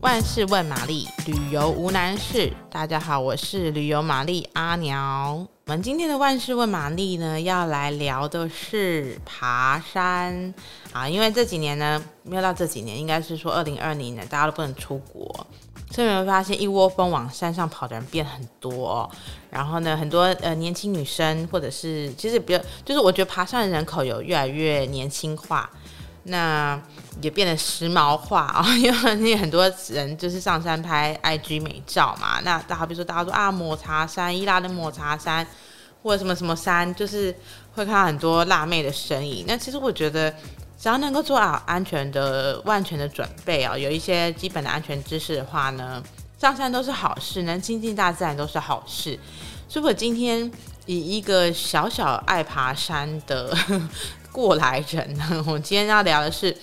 万事问玛丽，旅游无难事。大家好，我是旅游玛丽阿鸟。我们今天的万事问玛丽呢，要来聊的是爬山啊。因为这几年呢，没有到这几年，应该是说二零二零年，大家都不能出国，所以你会发现一窝蜂往山上跑的人变很多。然后呢，很多呃年轻女生，或者是其实比较，就是我觉得爬山的人口有越来越年轻化。那也变得时髦化啊、因为很多人就是上山拍 IG 美照嘛。那大家比如说大家说啊，抹茶山，伊拉的抹茶山，或者什么什么山，就是会看到很多辣妹的身影。那其实我觉得，只要能够做好安全的、万全的准备啊、有一些基本的安全知识的话呢，上山都是好事，能亲近大自然都是好事。所以我今天以一个小小爱爬山的。过来人呢，我今天要聊的是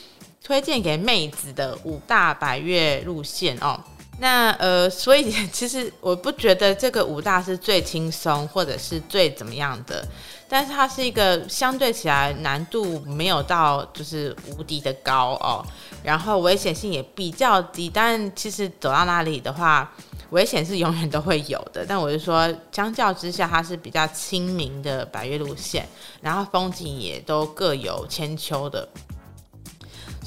推荐给妹子的五大百岳路线哦。那呃，所以其实我不觉得这个五大是最轻松或者是最怎么样的，但是它是一个相对起来难度没有到就是无敌的高哦，然后危险性也比较低。但其实走到那里的话，危险是永远都会有的，但我是说，相较之下，它是比较亲民的百越路线，然后风景也都各有千秋的。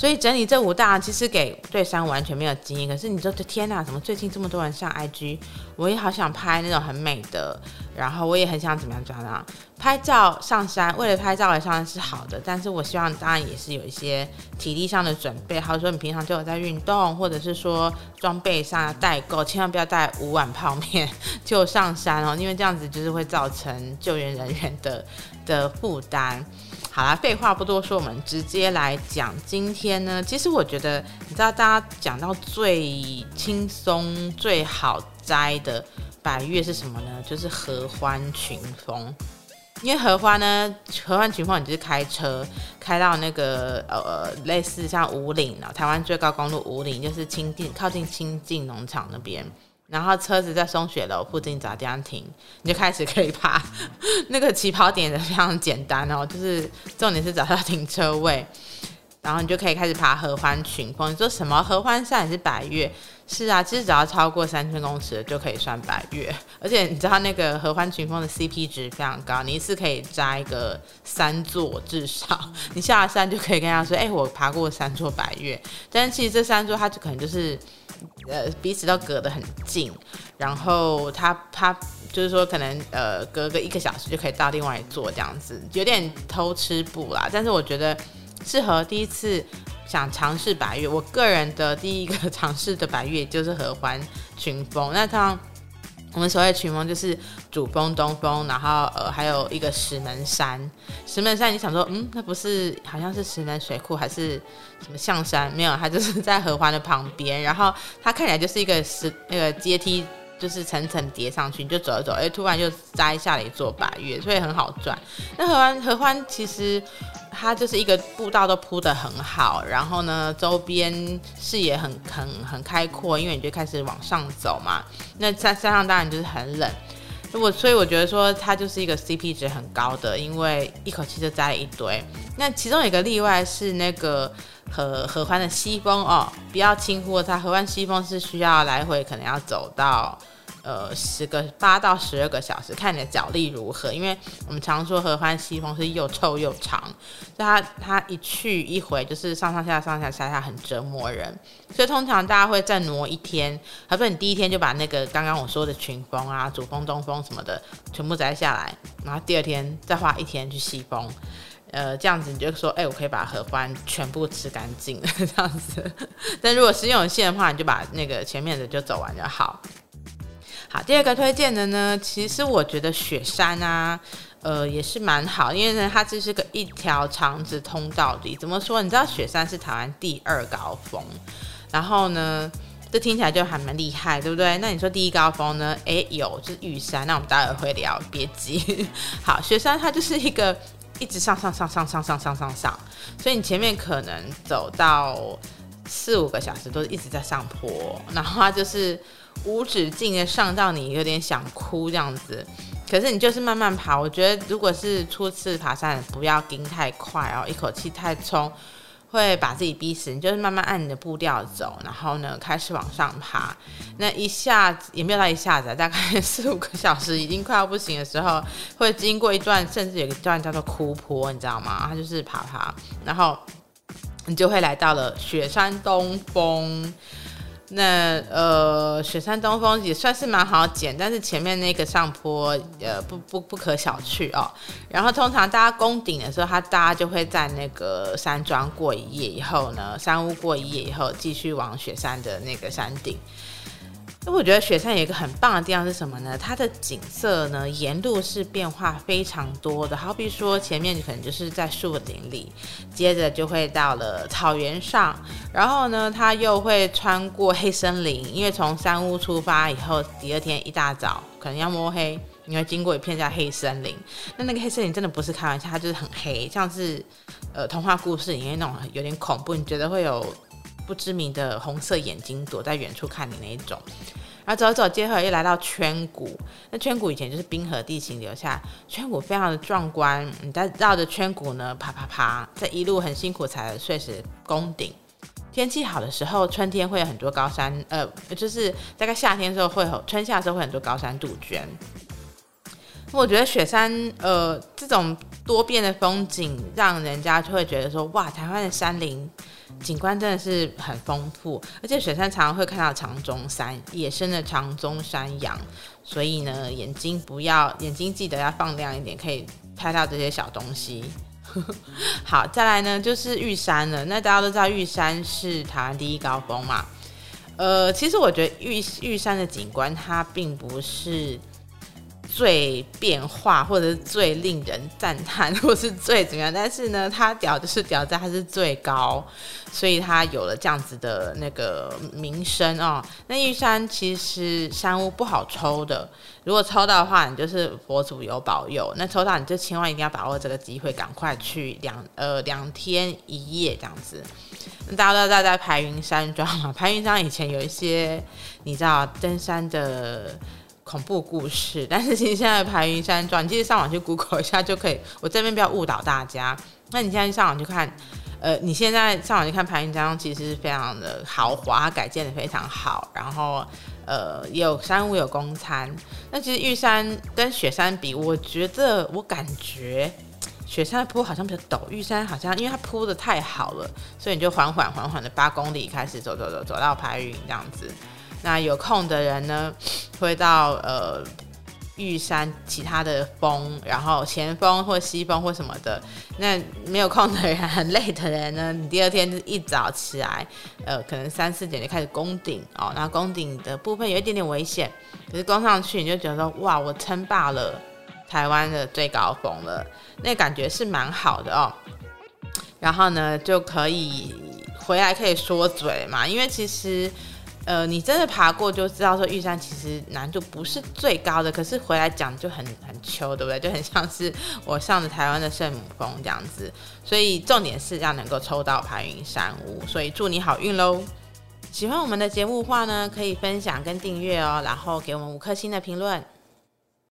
所以整理这五大，其实给对山完全没有经验。可是你说这，天哪，怎么最近这么多人上 IG？我也好想拍那种很美的，然后我也很想怎么样怎么样。拍照上山，为了拍照而上山是好的，但是我希望当然也是有一些体力上的准备。还有说你平常就有在运动，或者是说装备上代购，千万不要带五碗泡面就上山哦，因为这样子就是会造成救援人员的的负担。好啦，废话不多说，我们直接来讲。今天呢，其实我觉得，你知道，大家讲到最轻松、最好摘的百月是什么呢？就是合欢群峰。因为合欢呢，合欢群峰，你就是开车开到那个呃，类似像五岭啊，台湾最高公路五岭，就是清近靠近清境农场那边。然后车子在松雪楼附近找地方停，你就开始可以爬。那个起跑点的非常简单哦，就是重点是找到停车位，然后你就可以开始爬合欢群峰。你说什么合欢山也是百岳？是啊，其实只要超过三千公尺的就可以算百岳。而且你知道那个合欢群峰的 CP 值非常高，你一次可以摘个三座至少。你下了山就可以跟他说：“哎，我爬过三座百岳。”但是其实这三座它就可能就是。呃，彼此都隔得很近，然后他他就是说，可能呃隔个一个小时就可以到另外一座这样子，有点偷吃步啦。但是我觉得适合第一次想尝试白月，我个人的第一个尝试的白月就是合欢群峰。那它。我们所谓群峰就是主峰、东峰，然后呃还有一个石门山。石门山，你想说，嗯，那不是好像是石门水库还是什么象山？没有，它就是在合欢的旁边。然后它看起来就是一个石那个阶梯，就是层层叠上去，你就走一走，哎，突然就摘下了一座白月，所以很好转。那合欢合欢其实。它就是一个步道都铺得很好，然后呢，周边视野很很很开阔，因为你就开始往上走嘛。那山山上当然就是很冷，如果所以我觉得说它就是一个 CP 值很高的，因为一口气就摘了一堆。那其中有一个例外是那个合合欢的西风哦，不要轻忽它。合欢西风是需要来回可能要走到。呃，十个八到十二个小时，看你的脚力如何。因为我们常说合欢西风是又臭又长，所以它它一去一回就是上上下上下下下很折磨人。所以通常大家会再挪一天，还不你第一天就把那个刚刚我说的群风啊、主风、东风什么的全部摘下来，然后第二天再花一天去西风。呃，这样子你就说，哎、我可以把合欢全部吃干净这样子。但如果时间有限的话，你就把那个前面的就走完就好。好，第二个推荐的呢，其实我觉得雪山啊，呃，也是蛮好，因为呢，它这是个一条肠子通到底。怎么说？你知道雪山是台湾第二高峰，然后呢，这听起来就还蛮厉害，对不对？那你说第一高峰呢？诶，有，就是玉山。那我们待会会聊，别急。好，雪山它就是一个一直上上上上上上上上上，所以你前面可能走到四五个小时都一直在上坡，然后它就是。无止境的上到你有点想哭这样子，可是你就是慢慢爬。我觉得如果是初次爬山，不要跟太快哦，一口气太冲会把自己逼死，你就是慢慢按你的步调走，然后呢开始往上爬。那一下子也没有到一下子，大概四五个小时，已经快要不行的时候，会经过一段，甚至有一段叫做哭坡，你知道吗？它就是爬爬，然后你就会来到了雪山东峰。那呃，雪山东峰也算是蛮好捡，但是前面那个上坡，呃，不不不可小觑哦。然后通常大家攻顶的时候，他大家就会在那个山庄过一夜，以后呢，山屋过一夜以后，继续往雪山的那个山顶。那我觉得雪山有一个很棒的地方是什么呢？它的景色呢，沿路是变化非常多的。好比说前面可能就是在树林里，接着就会到了草原上，然后呢，它又会穿过黑森林，因为从山屋出发以后，第二天一大早可能要摸黑，你会经过一片叫黑森林。那那个黑森林真的不是开玩笑，它就是很黑，像是呃童话故事里面那种有点恐怖，你觉得会有。不知名的红色眼睛躲在远处看你那一种，然后走走，接下来又来到圈谷。那圈谷以前就是冰河地形留下，圈谷非常的壮观。你在绕着圈谷呢，爬爬爬，在一路很辛苦踩的碎石攻顶。天气好的时候，春天会有很多高山，呃，就是大概夏天的时候会有，春夏的时候会很多高山杜鹃。我觉得雪山，呃，这种多变的风景，让人家就会觉得说，哇，台湾的山林。景观真的是很丰富，而且雪山常常会看到长鬃山，野生的长鬃山羊，所以呢，眼睛不要，眼睛记得要放亮一点，可以拍到这些小东西。好，再来呢就是玉山了。那大家都知道玉山是台湾第一高峰嘛？呃，其实我觉得玉玉山的景观它并不是。最变化，或者是最令人赞叹，或是最怎么样？但是呢，它屌就是屌在它是最高，所以它有了这样子的那个名声哦。那玉山其实山屋不好抽的，如果抽到的话，你就是佛祖有保佑；那抽到你就千万一定要把握这个机会，赶快去两呃两天一夜这样子。大家都知道在排云山庄嘛，排云山以前有一些你知道登山的。恐怖故事，但是其实现在排云山庄，你其实上网去 Google 一下就可以。我这边不要误导大家。那你现在上网去看，呃，你现在上网去看排云山庄，其实是非常的豪华，改建的非常好。然后，呃，也有山屋有公餐。那其实玉山跟雪山比，我觉得我感觉雪山的坡好像比较陡，玉山好像因为它铺的太好了，所以你就缓缓缓缓的八公里开始走走走走到排云这样子。那有空的人呢，会到呃玉山其他的峰，然后前峰或西峰或什么的。那没有空的人，很累的人呢，你第二天一早起来，呃，可能三四点就开始攻顶哦。那攻顶的部分有一点点危险，可是攻上去你就觉得说，哇，我称霸了台湾的最高峰了，那感觉是蛮好的哦。然后呢，就可以回来可以说嘴嘛，因为其实。呃，你真的爬过就知道，说玉山其实难度不是最高的，可是回来讲就很很秋，对不对？就很像是我上的台湾的圣母峰这样子，所以重点是要能够抽到排云山屋，所以祝你好运喽！喜欢我们的节目话呢，可以分享跟订阅哦，然后给我们五颗星的评论。